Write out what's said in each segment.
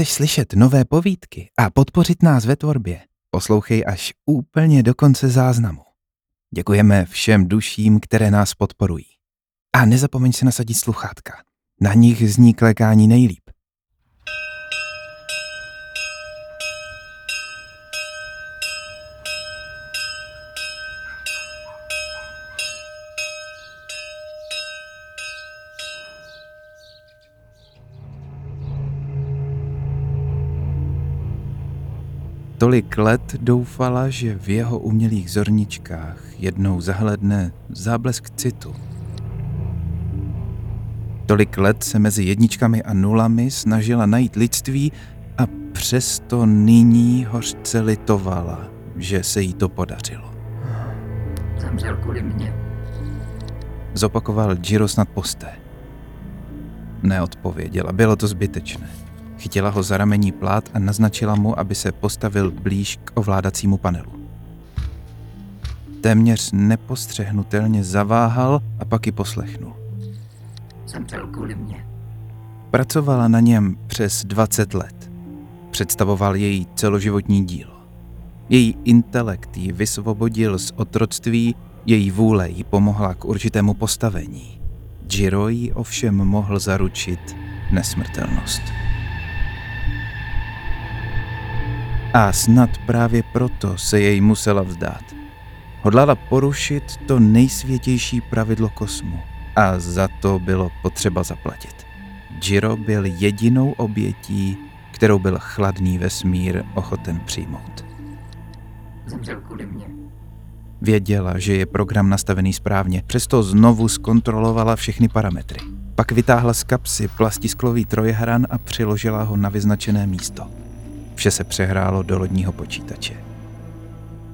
chceš slyšet nové povídky a podpořit nás ve tvorbě, poslouchej až úplně do konce záznamu. Děkujeme všem duším, které nás podporují. A nezapomeň si nasadit sluchátka. Na nich zní klekání nejlíp. Tolik let doufala, že v jeho umělých zorničkách jednou zahledne záblesk citu. Tolik let se mezi jedničkami a nulami snažila najít lidství a přesto nyní hořce litovala, že se jí to podařilo. Zemřel kvůli mně. Zopakoval Giro snad posté. Neodpověděla, bylo to zbytečné. Chytila ho za ramení plát a naznačila mu, aby se postavil blíž k ovládacímu panelu. Téměř nepostřehnutelně zaváhal a pak ji poslechnul. Zemřel kvůli mně. Pracovala na něm přes 20 let. Představoval její celoživotní dílo. Její intelekt ji vysvobodil z otroctví, její vůle jí pomohla k určitému postavení. Giro jí ovšem mohl zaručit nesmrtelnost. A snad právě proto se jej musela vzdát. Hodlala porušit to nejsvětější pravidlo kosmu a za to bylo potřeba zaplatit. Giro byl jedinou obětí, kterou byl chladný vesmír ochoten přijmout. Zemřel kvůli mně. Věděla, že je program nastavený správně, přesto znovu zkontrolovala všechny parametry. Pak vytáhla z kapsy plastisklový trojhran a přiložila ho na vyznačené místo. Vše se přehrálo do lodního počítače.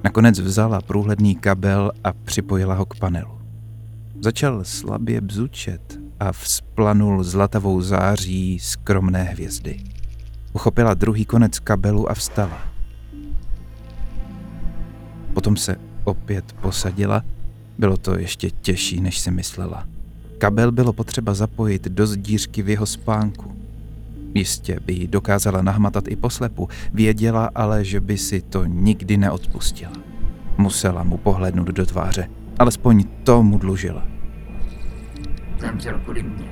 Nakonec vzala průhledný kabel a připojila ho k panelu. Začal slabě bzučet a vzplanul zlatavou září skromné hvězdy. Uchopila druhý konec kabelu a vstala. Potom se opět posadila. Bylo to ještě těžší, než si myslela. Kabel bylo potřeba zapojit do zdířky v jeho spánku. Jistě by ji dokázala nahmatat i poslepu, věděla ale, že by si to nikdy neodpustila. Musela mu pohlednout do tváře, alespoň to mu dlužila. Zemřel kvůli mně.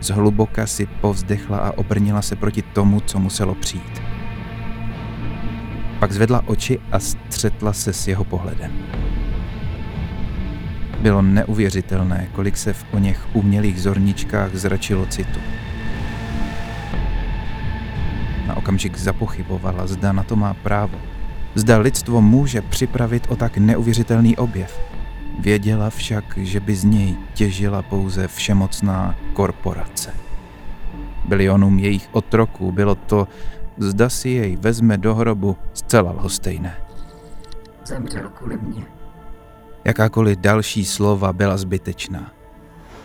Zhluboka si povzdechla a obrnila se proti tomu, co muselo přijít. Pak zvedla oči a střetla se s jeho pohledem. Bylo neuvěřitelné, kolik se v o něch umělých zorničkách zračilo citu. Okamžik zapochybovala, zda na to má právo. Zda lidstvo může připravit o tak neuvěřitelný objev. Věděla však, že by z něj těžila pouze všemocná korporace. Bilionům jejich otroků bylo to, zda si jej vezme do hrobu, zcela lhostejné. Zemřel kvůli mně. Jakákoliv další slova byla zbytečná.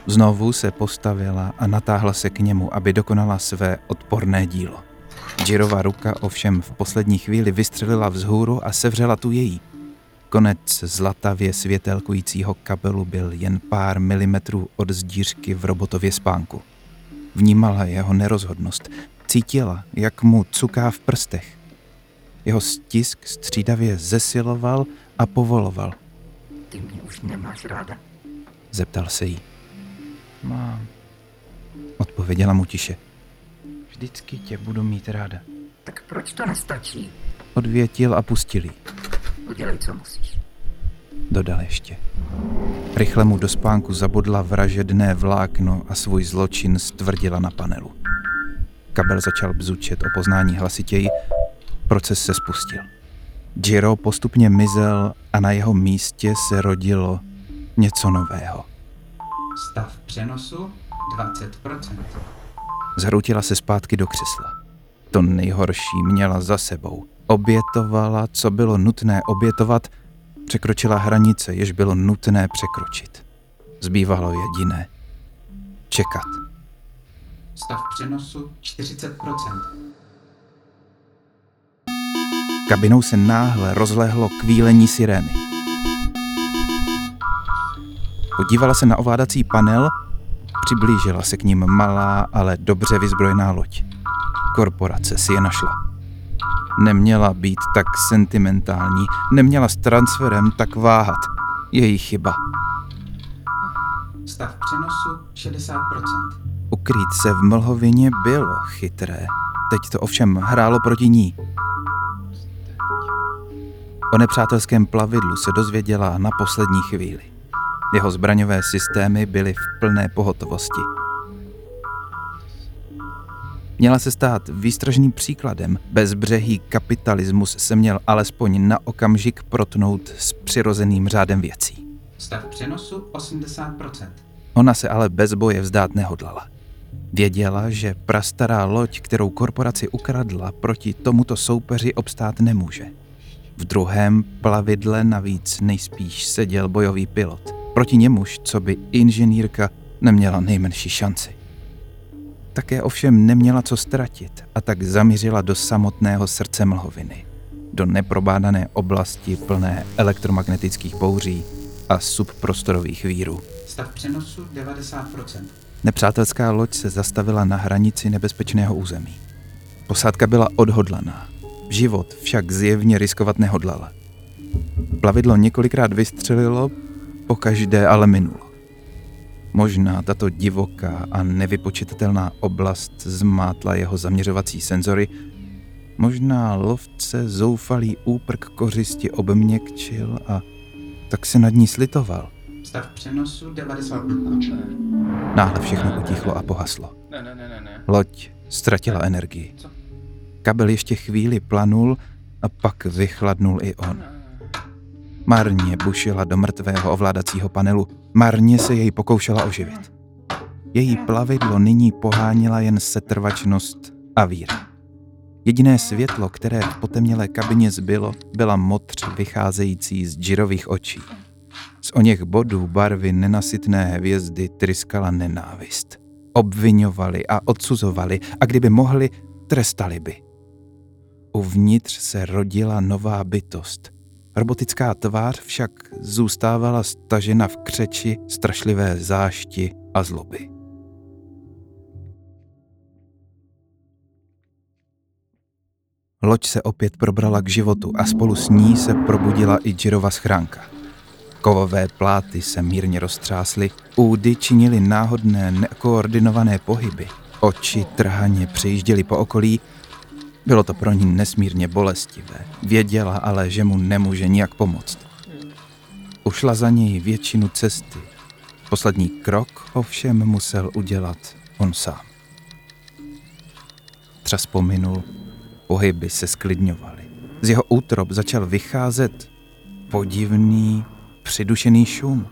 Znovu se postavila a natáhla se k němu, aby dokonala své odporné dílo. Girova ruka ovšem v poslední chvíli vystřelila vzhůru a sevřela tu její. Konec zlatavě světelkujícího kabelu byl jen pár milimetrů od zdířky v robotově spánku. Vnímala jeho nerozhodnost, cítila, jak mu cuká v prstech. Jeho stisk střídavě zesiloval a povoloval. Ty mě už nemáš ráda. Zeptal se jí. Mám. Odpověděla mu tiše. Vždycky tě budu mít ráda. Tak proč to nestačí? Odvětil a pustil jí. Udělej, co musíš. Dodal ještě. Rychle mu do spánku zabodla vražedné vlákno a svůj zločin stvrdila na panelu. Kabel začal bzučet o poznání hlasitěji, proces se spustil. Giro postupně mizel a na jeho místě se rodilo něco nového. Stav přenosu 20%. Zhroutila se zpátky do křesla. To nejhorší měla za sebou. Obětovala, co bylo nutné obětovat, překročila hranice, jež bylo nutné překročit. Zbývalo jediné. Čekat. Stav přenosu 40%. Kabinou se náhle rozlehlo kvílení sirény. Podívala se na ovládací panel, přiblížila se k ním malá, ale dobře vyzbrojená loď. korporace si je našla. Neměla být tak sentimentální, neměla s transferem tak váhat. Její chyba. Stav přenosu 60%. Ukrýt se v mlhovině bylo chytré. Teď to ovšem hrálo proti ní. O nepřátelském plavidlu se dozvěděla na poslední chvíli. Jeho zbraňové systémy byly v plné pohotovosti. Měla se stát výstražným příkladem. Bezbřehý kapitalismus se měl alespoň na okamžik protnout s přirozeným řádem věcí. Stav přenosu 80%. Ona se ale bez boje vzdát nehodlala. Věděla, že prastará loď, kterou korporaci ukradla, proti tomuto soupeři obstát nemůže. V druhém plavidle navíc nejspíš seděl bojový pilot. Proti němuž, co by inženýrka, neměla nejmenší šanci. Také ovšem neměla co ztratit a tak zamířila do samotného srdce mlhoviny. Do neprobádané oblasti plné elektromagnetických bouří a subprostorových vírů. Stav přenosu 90%. Nepřátelská loď se zastavila na hranici nebezpečného území. Posádka byla odhodlaná. Život však zjevně riskovat nehodlala. Plavidlo několikrát vystřelilo, pokaždé ale minulo. Možná tato divoká a nevypočitatelná oblast zmátla jeho zaměřovací senzory, možná lovce zoufalý úprk kořisti obměkčil a tak se nad ní slitoval. Stav přenosu 90%. Náhle všechno utichlo a pohaslo. Ne, ne, ne, ne, ne. Loď ztratila energii. Kabel ještě chvíli planul a pak vychladnul i on. Marně bušila do mrtvého ovládacího panelu, marně se jej pokoušela oživit. Její plavidlo nyní pohánila jen setrvačnost a víra. Jediné světlo, které v potemnělé kabině zbylo, byla modř vycházející z džirových očí. Z o něch bodů barvy nenasytné hvězdy tryskala nenávist. Obvinovali a odsuzovali a kdyby mohli, trestali by. Uvnitř se rodila nová bytost. Robotická tvář však zůstávala stažena v křeči strašlivé zášti a zloby. Loď se opět probrala k životu a spolu s ní se probudila i Jirova schránka. Kovové pláty se mírně roztřásly, údy činily náhodné nekoordinované pohyby, oči trhaně přejížděly po okolí bylo to pro ní nesmírně bolestivé. Věděla ale, že mu nemůže nijak pomoct. Ušla za něj většinu cesty. Poslední krok ovšem musel udělat on sám. Třas pominul, pohyby se sklidňovaly. Z jeho útrop začal vycházet podivný, přidušený šum.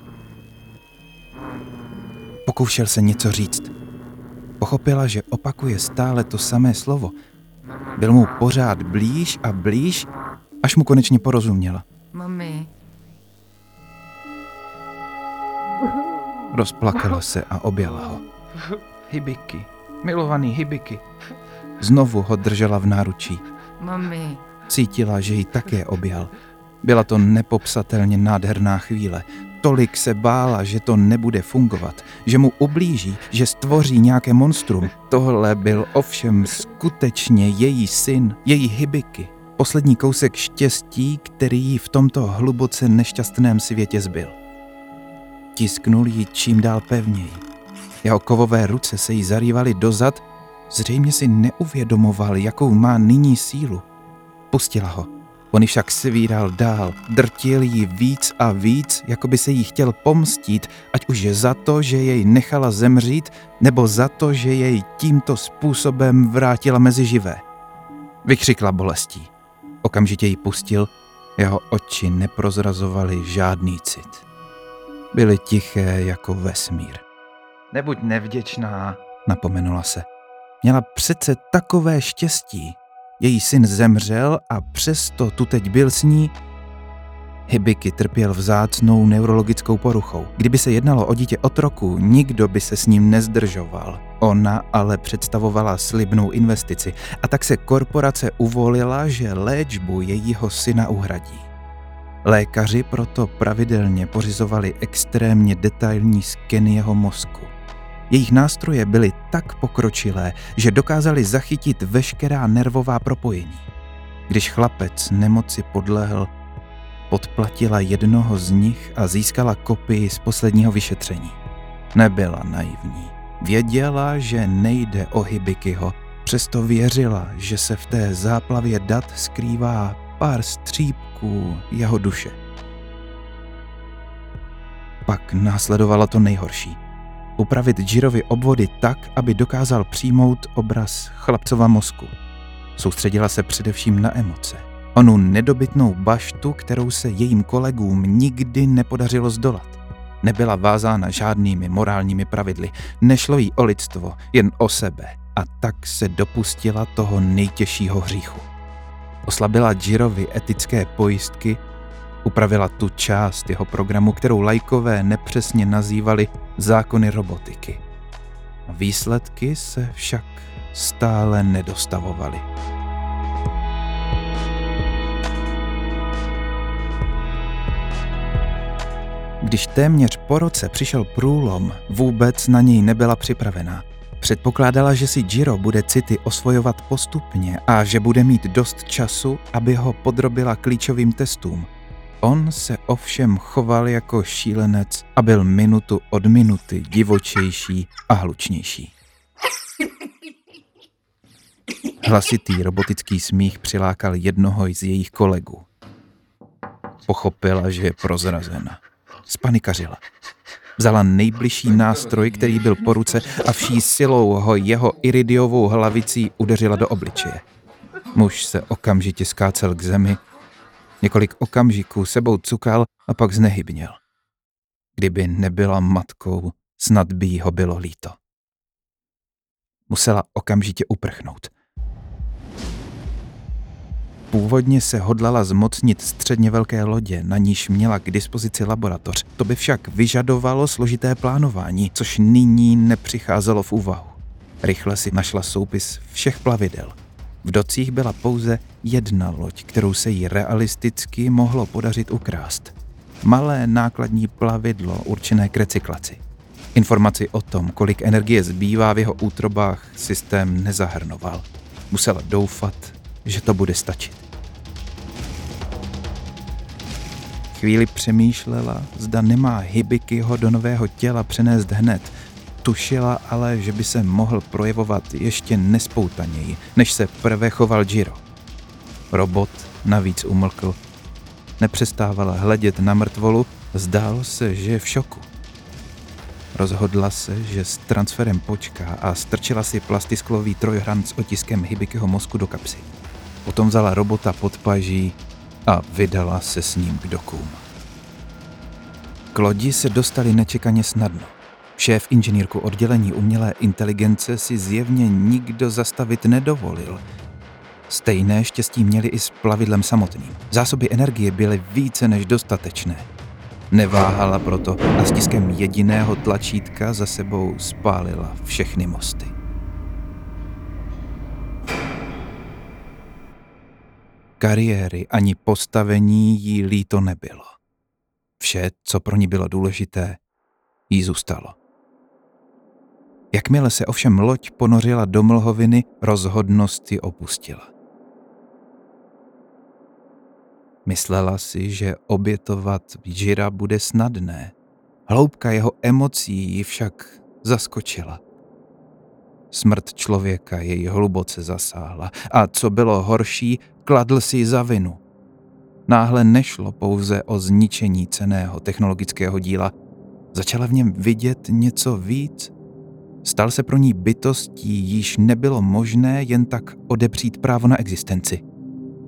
Pokoušel se něco říct. Pochopila, že opakuje stále to samé slovo – byl mu pořád blíž a blíž, až mu konečně porozuměla. Mami, Rozplakala se a objala ho. Hybiky, milovaný Hybiky. Znovu ho držela v náručí. mami, Cítila, že ji také objal. Byla to nepopsatelně nádherná chvíle. Tolik se bála, že to nebude fungovat, že mu ublíží, že stvoří nějaké monstrum. Tohle byl ovšem skutečně její syn, její hybiky. Poslední kousek štěstí, který jí v tomto hluboce nešťastném světě zbyl. Tisknul ji čím dál pevněji. Jeho kovové ruce se jí zarývaly dozad, zřejmě si neuvědomoval, jakou má nyní sílu. Pustila ho. On ji však svíral dál, drtil ji víc a víc, jako by se jí chtěl pomstít, ať už je za to, že jej nechala zemřít, nebo za to, že jej tímto způsobem vrátila mezi živé. Vykřikla bolestí. Okamžitě ji pustil, jeho oči neprozrazovaly žádný cit. Byly tiché jako vesmír. Nebuď nevděčná, napomenula se. Měla přece takové štěstí. Její syn zemřel a přesto tu teď byl s ní. Hibiky trpěl vzácnou neurologickou poruchou. Kdyby se jednalo o dítě otroku, nikdo by se s ním nezdržoval. Ona ale představovala slibnou investici a tak se korporace uvolila, že léčbu jejího syna uhradí. Lékaři proto pravidelně pořizovali extrémně detailní skeny jeho mozku. Jejich nástroje byly tak pokročilé, že dokázali zachytit veškerá nervová propojení. Když chlapec nemoci podlehl, podplatila jednoho z nich a získala kopii z posledního vyšetření. Nebyla naivní. Věděla, že nejde o Hibikyho, přesto věřila, že se v té záplavě dat skrývá pár střípků jeho duše. Pak následovalo to nejhorší. Upravit Jirovi obvody tak, aby dokázal přijmout obraz chlapcova mozku. Soustředila se především na emoce. Onu nedobytnou baštu, kterou se jejím kolegům nikdy nepodařilo zdolat. Nebyla vázána žádnými morálními pravidly, nešlo jí o lidstvo, jen o sebe. A tak se dopustila toho nejtěžšího hříchu. Oslabila Jirovi etické pojistky, upravila tu část jeho programu, kterou lajkové nepřesně nazývali zákony robotiky. Výsledky se však stále nedostavovaly. Když téměř po roce přišel průlom, vůbec na něj nebyla připravená. Předpokládala, že si Jiro bude city osvojovat postupně a že bude mít dost času, aby ho podrobila klíčovým testům. On se ovšem choval jako šílenec a byl minutu od minuty divočejší a hlučnější. Hlasitý robotický smích přilákal jednoho z jejich kolegů. Pochopila, že je prozrazena. Spanikařila. Vzala nejbližší nástroj, který byl po ruce a vší silou ho jeho iridiovou hlavicí udeřila do obličeje. Muž se okamžitě skácel k zemi, několik okamžiků sebou cukal a pak znehybněl. Kdyby nebyla matkou, snad by jí ho bylo líto. Musela okamžitě uprchnout. Původně se hodlala zmocnit středně velké lodě, na níž měla k dispozici laboratoř. To by však vyžadovalo složité plánování, což nyní nepřicházelo v úvahu. Rychle si našla soupis všech plavidel. V docích byla pouze jedna loď, kterou se jí realisticky mohlo podařit ukrást. Malé nákladní plavidlo určené k recyklaci. Informaci o tom, kolik energie zbývá v jeho útrobách, systém nezahrnoval. Musela doufat, že to bude stačit. Chvíli přemýšlela, zda nemá Hibikyho do nového těla přenést hned. Tušila ale, že by se mohl projevovat ještě nespoutaněji, než se prvé choval Jiro. Robot navíc umlkl. Nepřestávala hledět na mrtvolu, zdálo se, že je v šoku. Rozhodla se, že s transferem počká a strčila si plastisklový trojhran s otiskem Hibikyho mozku do kapsy. Potom vzala robota pod paží a vydala se s ním k dokům. K lodi se dostali nečekaně snadno. Šéf inženýrku oddělení umělé inteligence si zjevně nikdo zastavit nedovolil. Stejné štěstí měli i s plavidlem samotným. Zásoby energie byly více než dostatečné. Neváhala proto a stiskem jediného tlačítka za sebou spálila všechny mosty. kariéry ani postavení jí líto nebylo. Vše, co pro ní bylo důležité, jí zůstalo. Jakmile se ovšem loď ponořila do mlhoviny, rozhodnost ji opustila. Myslela si, že obětovat Žira bude snadné. Hloubka jeho emocí ji však zaskočila. Smrt člověka jej hluboce zasáhla a co bylo horší, kladl si za vinu. Náhle nešlo pouze o zničení ceného technologického díla, začala v něm vidět něco víc. Stal se pro ní bytostí, již nebylo možné jen tak odepřít právo na existenci.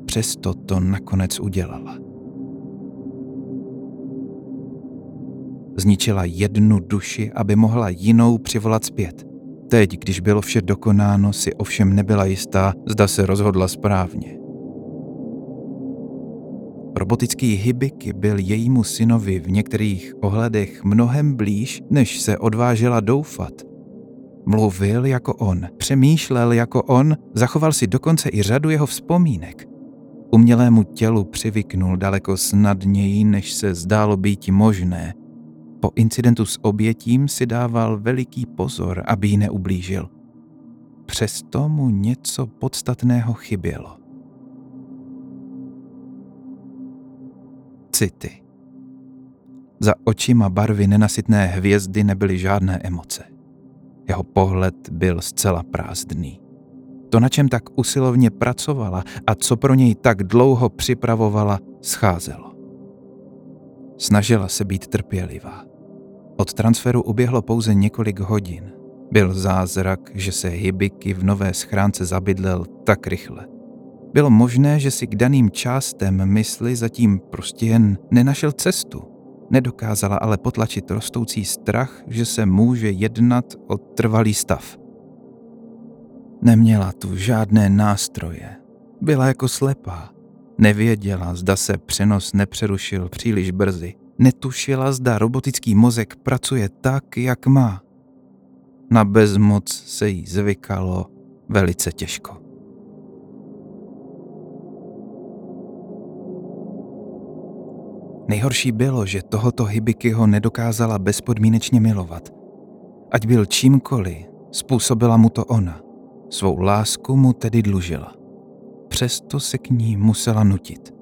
Přesto to nakonec udělala. Zničila jednu duši, aby mohla jinou přivolat zpět. Teď, když bylo vše dokonáno, si ovšem nebyla jistá, zda se rozhodla správně. Robotický Hibiky byl jejímu synovi v některých ohledech mnohem blíž, než se odvážela doufat. Mluvil jako on, přemýšlel jako on, zachoval si dokonce i řadu jeho vzpomínek. Umělému tělu přivyknul daleko snadněji, než se zdálo být možné. Po incidentu s obětím si dával veliký pozor, aby jí neublížil. Přesto mu něco podstatného chybělo. City. Za očima barvy nenasytné hvězdy nebyly žádné emoce. Jeho pohled byl zcela prázdný. To, na čem tak usilovně pracovala a co pro něj tak dlouho připravovala, scházelo. Snažila se být trpělivá. Od transferu uběhlo pouze několik hodin. Byl zázrak, že se Hibiky v nové schránce zabydlel tak rychle. Bylo možné, že si k daným částem mysli zatím prostě jen nenašel cestu. Nedokázala ale potlačit rostoucí strach, že se může jednat o trvalý stav. Neměla tu žádné nástroje. Byla jako slepá. Nevěděla, zda se přenos nepřerušil příliš brzy. Netušila, zda robotický mozek pracuje tak, jak má. Na bezmoc se jí zvykalo velice těžko. Nejhorší bylo, že tohoto Hibikyho nedokázala bezpodmínečně milovat. Ať byl čímkoliv, způsobila mu to ona. Svou lásku mu tedy dlužila. Přesto se k ní musela nutit.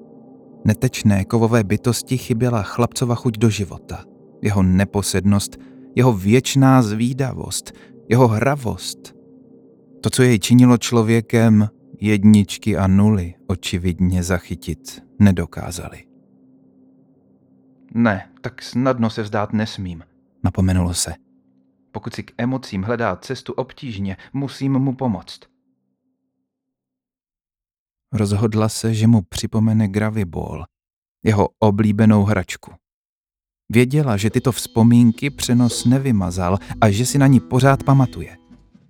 Netečné kovové bytosti chyběla chlapcova chuť do života, jeho neposednost, jeho věčná zvídavost, jeho hravost. To, co jej činilo člověkem, jedničky a nuly očividně zachytit nedokázali. Ne, tak snadno se vzdát nesmím, napomenulo se. Pokud si k emocím hledá cestu obtížně, musím mu pomoct. Rozhodla se, že mu připomene Graviball, jeho oblíbenou hračku. Věděla, že tyto vzpomínky přenos nevymazal a že si na ní pořád pamatuje.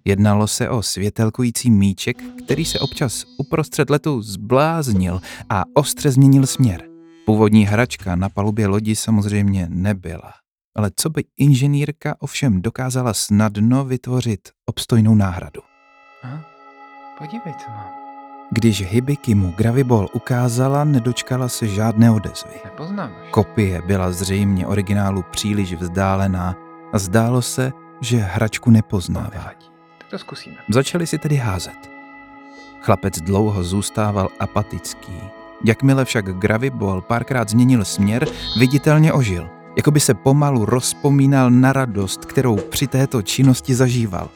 Jednalo se o světelkující míček, který se občas uprostřed letu zbláznil a ostře změnil směr. Původní hračka na palubě lodi samozřejmě nebyla, ale co by inženýrka ovšem dokázala snadno vytvořit obstojnou náhradu. Aha, podívej, co mám. Když Hibiki mu Gravibol ukázala, nedočkala se žádné odezvy. Nepoznáš. Kopie byla zřejmě originálu příliš vzdálená a zdálo se, že hračku nepoznává. Tak to zkusíme. Začali si tedy házet. Chlapec dlouho zůstával apatický. Jakmile však Gravibol párkrát změnil směr, viditelně ožil. Jako by se pomalu rozpomínal na radost, kterou při této činnosti zažíval.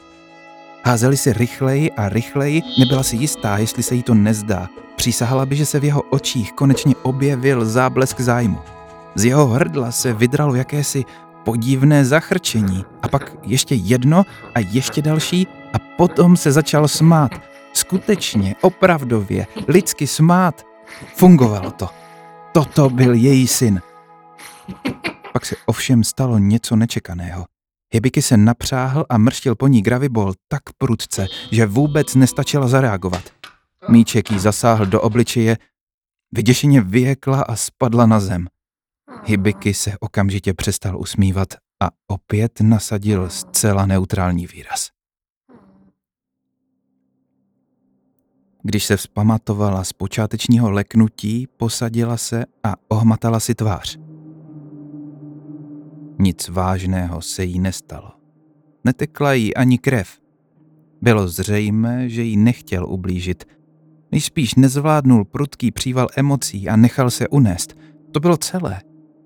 Házeli si rychleji a rychleji, nebyla si jistá, jestli se jí to nezdá. Přísahala by, že se v jeho očích konečně objevil záblesk zájmu. Z jeho hrdla se vydralo jakési podivné zachrčení a pak ještě jedno a ještě další a potom se začal smát. Skutečně, opravdově, lidsky smát. Fungovalo to. Toto byl její syn. Pak se ovšem stalo něco nečekaného. Hibiky se napřáhl a mrštil po ní Gravibol tak prudce, že vůbec nestačila zareagovat. Míček jí zasáhl do obličeje, vyděšeně vyjekla a spadla na zem. Hibiky se okamžitě přestal usmívat a opět nasadil zcela neutrální výraz. Když se vzpamatovala z počátečního leknutí, posadila se a ohmatala si tvář. Nic vážného se jí nestalo. Netekla jí ani krev. Bylo zřejmé, že jí nechtěl ublížit. Nejspíš nezvládnul prudký příval emocí a nechal se unést. To bylo celé.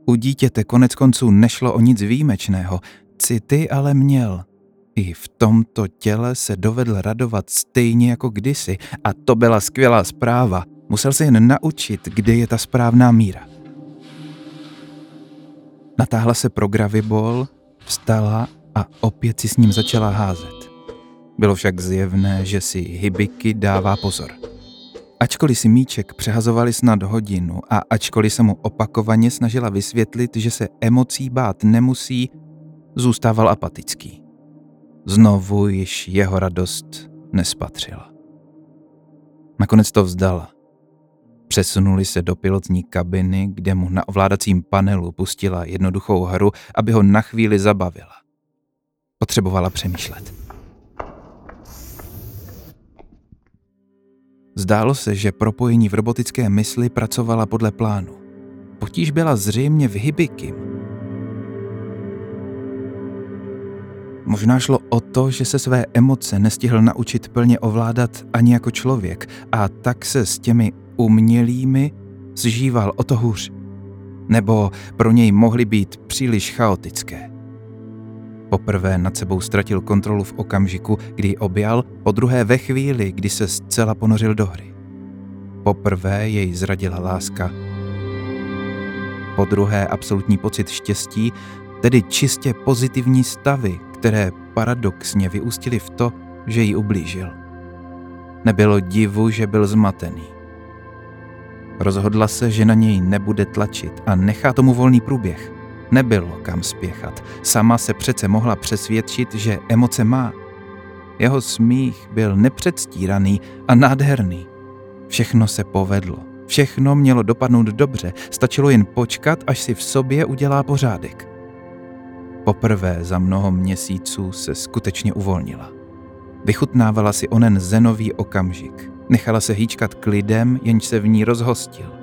U dítěte konec konců nešlo o nic výjimečného. City ale měl. I v tomto těle se dovedl radovat stejně jako kdysi a to byla skvělá zpráva. Musel se jen naučit, kde je ta správná míra. Natáhla se pro gravibol, vstala a opět si s ním začala házet. Bylo však zjevné, že si Hibiky dává pozor. Ačkoliv si míček přehazovali snad hodinu a ačkoliv se mu opakovaně snažila vysvětlit, že se emocí bát nemusí, zůstával apatický. Znovu již jeho radost nespatřila. Nakonec to vzdala. Přesunuli se do pilotní kabiny, kde mu na ovládacím panelu pustila jednoduchou hru, aby ho na chvíli zabavila. Potřebovala přemýšlet. Zdálo se, že propojení v robotické mysli pracovala podle plánu. Potíž byla zřejmě v Hibikim. Možná šlo o to, že se své emoce nestihl naučit plně ovládat ani jako člověk a tak se s těmi umělými zžíval o to hůř. Nebo pro něj mohly být příliš chaotické. Poprvé nad sebou ztratil kontrolu v okamžiku, kdy ji objal, po druhé ve chvíli, kdy se zcela ponořil do hry. Poprvé jej zradila láska. Po druhé absolutní pocit štěstí, tedy čistě pozitivní stavy, které paradoxně vyústily v to, že jí ublížil. Nebylo divu, že byl zmatený. Rozhodla se, že na něj nebude tlačit a nechá tomu volný průběh. Nebylo kam spěchat. Sama se přece mohla přesvědčit, že emoce má. Jeho smích byl nepředstíraný a nádherný. Všechno se povedlo. Všechno mělo dopadnout dobře, stačilo jen počkat, až si v sobě udělá pořádek. Poprvé za mnoho měsíců se skutečně uvolnila. Vychutnávala si onen zenový okamžik. Nechala se hýčkat k lidem, jenž se v ní rozhostil.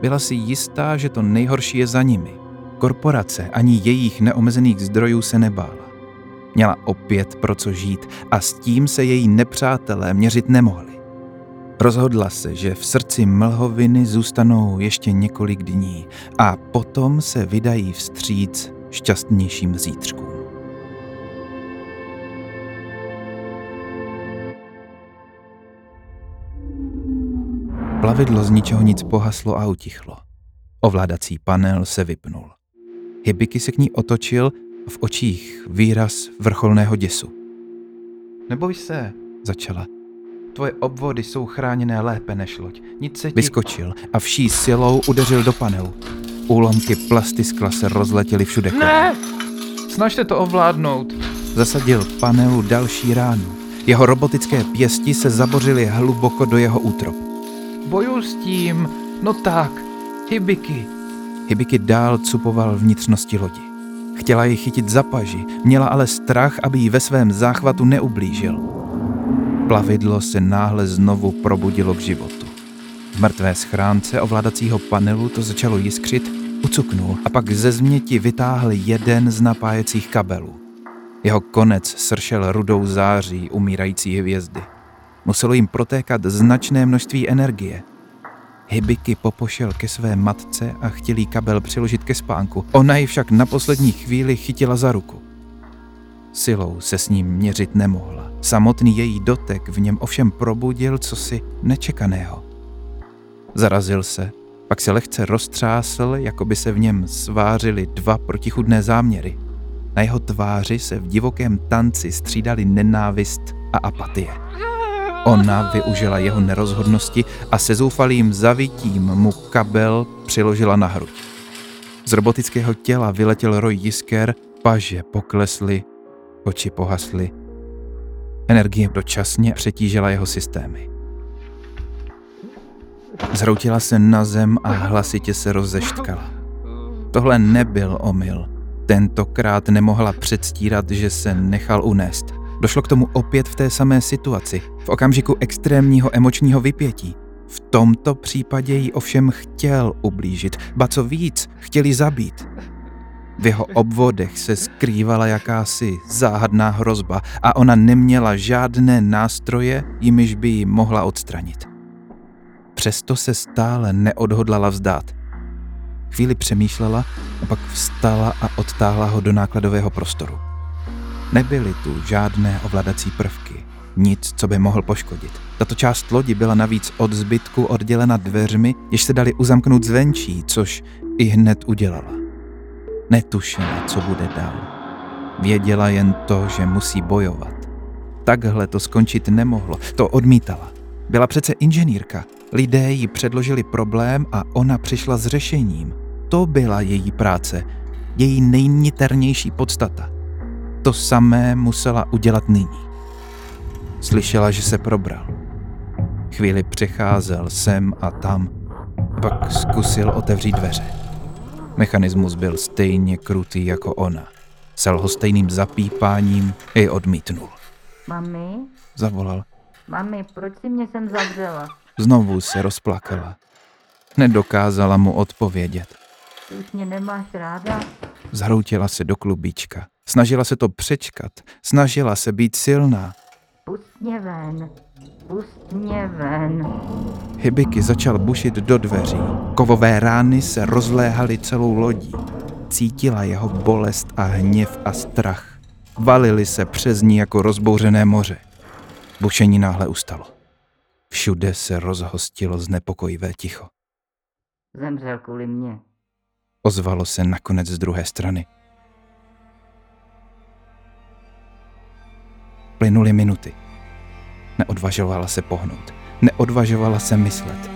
Byla si jistá, že to nejhorší je za nimi. Korporace ani jejich neomezených zdrojů se nebála. Měla opět pro co žít a s tím se její nepřátelé měřit nemohli. Rozhodla se, že v srdci mlhoviny zůstanou ještě několik dní a potom se vydají vstříc šťastnějším zítřkům. Plavidlo z ničeho nic pohaslo a utichlo. Ovládací panel se vypnul. Hibiki se k ní otočil v očích výraz vrcholného děsu. Neboj se, začala. Tvoje obvody jsou chráněné lépe než loď. Nic se ti... Vyskočil a vší silou udeřil do panelu. Úlomky plasty skla se rozletěly všude kolem. Ne! Snažte to ovládnout. Zasadil panelu další ránu. Jeho robotické pěsti se zabořily hluboko do jeho útrop. Boju s tím. No tak. Hibiki. Hibiki dál cupoval vnitřnosti lodi. Chtěla ji chytit za paži, měla ale strach, aby jí ve svém záchvatu neublížil. Plavidlo se náhle znovu probudilo k životu. V mrtvé schránce ovládacího panelu to začalo jiskřit, ucuknul a pak ze změti vytáhl jeden z napájecích kabelů. Jeho konec sršel rudou září umírající hvězdy. Muselo jim protékat značné množství energie. Hibiki popošel ke své matce a chtěl jí kabel přiložit ke spánku. Ona ji však na poslední chvíli chytila za ruku. Silou se s ním měřit nemohla. Samotný její dotek v něm ovšem probudil cosi nečekaného. Zarazil se, pak se lehce roztřásl, jako by se v něm svářily dva protichudné záměry. Na jeho tváři se v divokém tanci střídali nenávist a apatie. Ona využila jeho nerozhodnosti a se zoufalým zavitím mu kabel přiložila na hruď. Z robotického těla vyletěl roj jisker, paže poklesly, oči pohasly. Energie dočasně přetížila jeho systémy. Zhroutila se na zem a hlasitě se rozeštkala. Tohle nebyl omyl. Tentokrát nemohla předstírat, že se nechal unést. Došlo k tomu opět v té samé situaci, v okamžiku extrémního emočního vypětí. V tomto případě jí ovšem chtěl ublížit, ba co víc, chtěli zabít. V jeho obvodech se skrývala jakási záhadná hrozba a ona neměla žádné nástroje, jimiž by ji mohla odstranit. Přesto se stále neodhodlala vzdát. Chvíli přemýšlela a pak vstala a odtáhla ho do nákladového prostoru. Nebyly tu žádné ovladací prvky, nic, co by mohl poškodit. Tato část lodi byla navíc od zbytku oddělena dveřmi, jež se dali uzamknout zvenčí, což i hned udělala. Netušila, co bude dál. Věděla jen to, že musí bojovat. Takhle to skončit nemohlo, to odmítala. Byla přece inženýrka. Lidé jí předložili problém a ona přišla s řešením. To byla její práce, její nejniternější podstata. To samé musela udělat nyní. Slyšela, že se probral. Chvíli přecházel sem a tam, pak zkusil otevřít dveře. Mechanismus byl stejně krutý jako ona. S lhostejným zapípáním i odmítnul. Mami, Zavolal. mami, proč si mě sem zavřela? Znovu se rozplakala. Nedokázala mu odpovědět. Ty už mě nemáš ráda? Zhroutila se do klubíčka. Snažila se to přečkat, snažila se být silná. Pust mě ven. Pust mě ven. Hibiki začal bušit do dveří. Kovové rány se rozléhaly celou lodí. Cítila jeho bolest a hněv a strach. Valili se přes ní jako rozbouřené moře. Bušení náhle ustalo. Všude se rozhostilo znepokojivé ticho. Zemřel kvůli mně. Ozvalo se nakonec z druhé strany. Plynuly minuty. Neodvažovala se pohnout. Neodvažovala se myslet.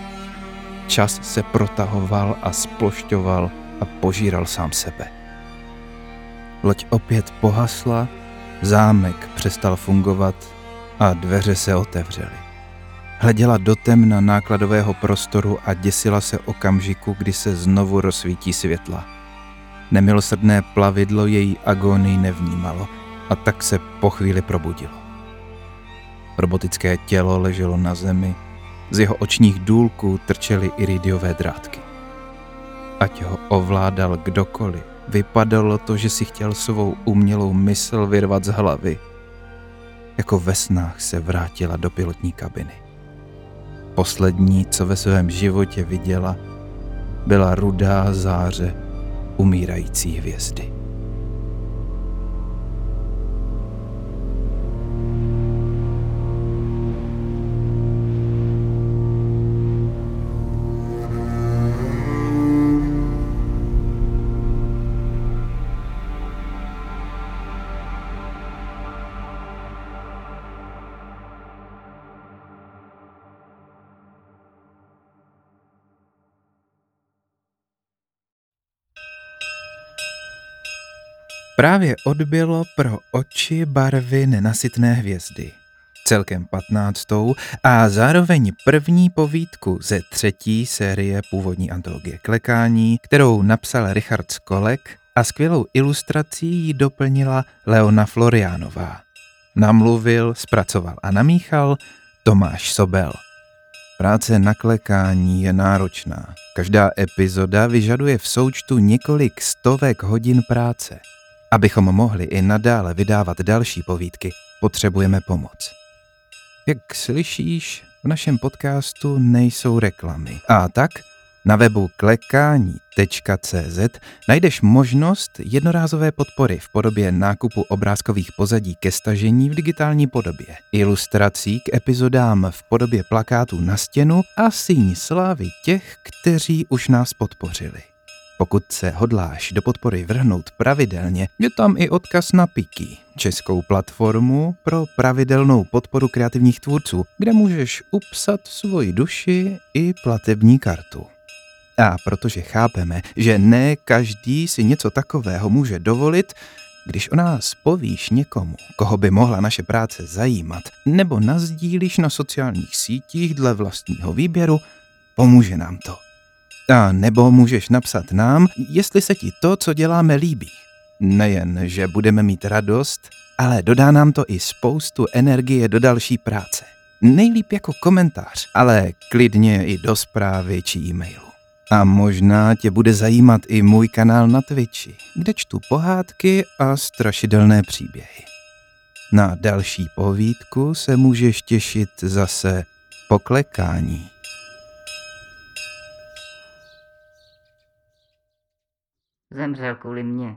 Čas se protahoval a splošťoval a požíral sám sebe. Loď opět pohasla, zámek přestal fungovat a dveře se otevřely. Hleděla do temna nákladového prostoru a děsila se okamžiku, kdy se znovu rozsvítí světla. Nemilosrdné plavidlo její agónii nevnímalo a tak se po chvíli probudilo. Robotické tělo leželo na zemi, z jeho očních důlků trčely iridiové drátky. Ať ho ovládal kdokoliv, vypadalo to, že si chtěl svou umělou mysl vyrvat z hlavy. Jako ve snách se vrátila do pilotní kabiny. Poslední, co ve svém životě viděla, byla rudá záře umírající hvězdy. Právě odbylo pro oči barvy nenasytné hvězdy. Celkem patnáctou a zároveň první povídku ze třetí série původní antologie Klekání, kterou napsal Richard Skolek a skvělou ilustrací ji doplnila Leona Florianová. Namluvil, zpracoval a namíchal Tomáš Sobel. Práce na klekání je náročná. Každá epizoda vyžaduje v součtu několik stovek hodin práce. Abychom mohli i nadále vydávat další povídky, potřebujeme pomoc. Jak slyšíš, v našem podcastu nejsou reklamy. A tak na webu klekání.cz najdeš možnost jednorázové podpory v podobě nákupu obrázkových pozadí ke stažení v digitální podobě, ilustrací k epizodám v podobě plakátů na stěnu a síň slávy těch, kteří už nás podpořili. Pokud se hodláš do podpory vrhnout pravidelně, je tam i odkaz na Piki, českou platformu pro pravidelnou podporu kreativních tvůrců, kde můžeš upsat svoji duši i platební kartu. A protože chápeme, že ne každý si něco takového může dovolit, když o nás povíš někomu, koho by mohla naše práce zajímat, nebo nazdílíš na sociálních sítích dle vlastního výběru, pomůže nám to. A nebo můžeš napsat nám, jestli se ti to, co děláme, líbí. Nejen, že budeme mít radost, ale dodá nám to i spoustu energie do další práce. Nejlíp jako komentář, ale klidně i do zprávy či e-mailu. A možná tě bude zajímat i můj kanál na Twitchi, kde čtu pohádky a strašidelné příběhy. Na další povídku se můžeš těšit zase poklekání. Zemřel kvůli mně.